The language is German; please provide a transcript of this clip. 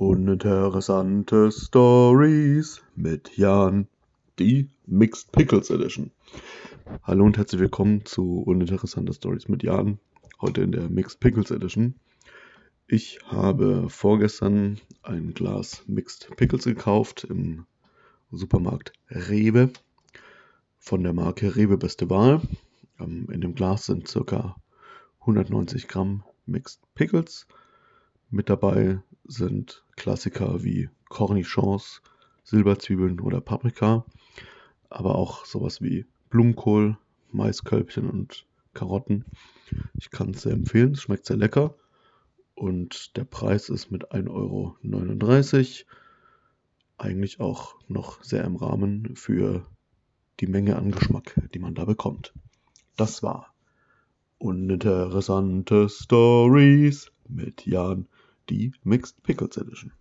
Uninteressante Stories mit Jan, die Mixed Pickles Edition. Hallo und herzlich willkommen zu Uninteressante Stories mit Jan, heute in der Mixed Pickles Edition. Ich habe vorgestern ein Glas Mixed Pickles gekauft im Supermarkt Rewe von der Marke Rewe Beste Wahl. Ähm, in dem Glas sind ca. 190 Gramm Mixed Pickles. Mit dabei sind Klassiker wie Cornichons, Silberzwiebeln oder Paprika, aber auch sowas wie Blumenkohl, Maiskölbchen und Karotten. Ich kann es sehr empfehlen, es schmeckt sehr lecker und der Preis ist mit 1,39 Euro eigentlich auch noch sehr im Rahmen für die Menge an Geschmack, die man da bekommt. Das war uninteressante Stories mit Jan die Mixed Pickles Edition.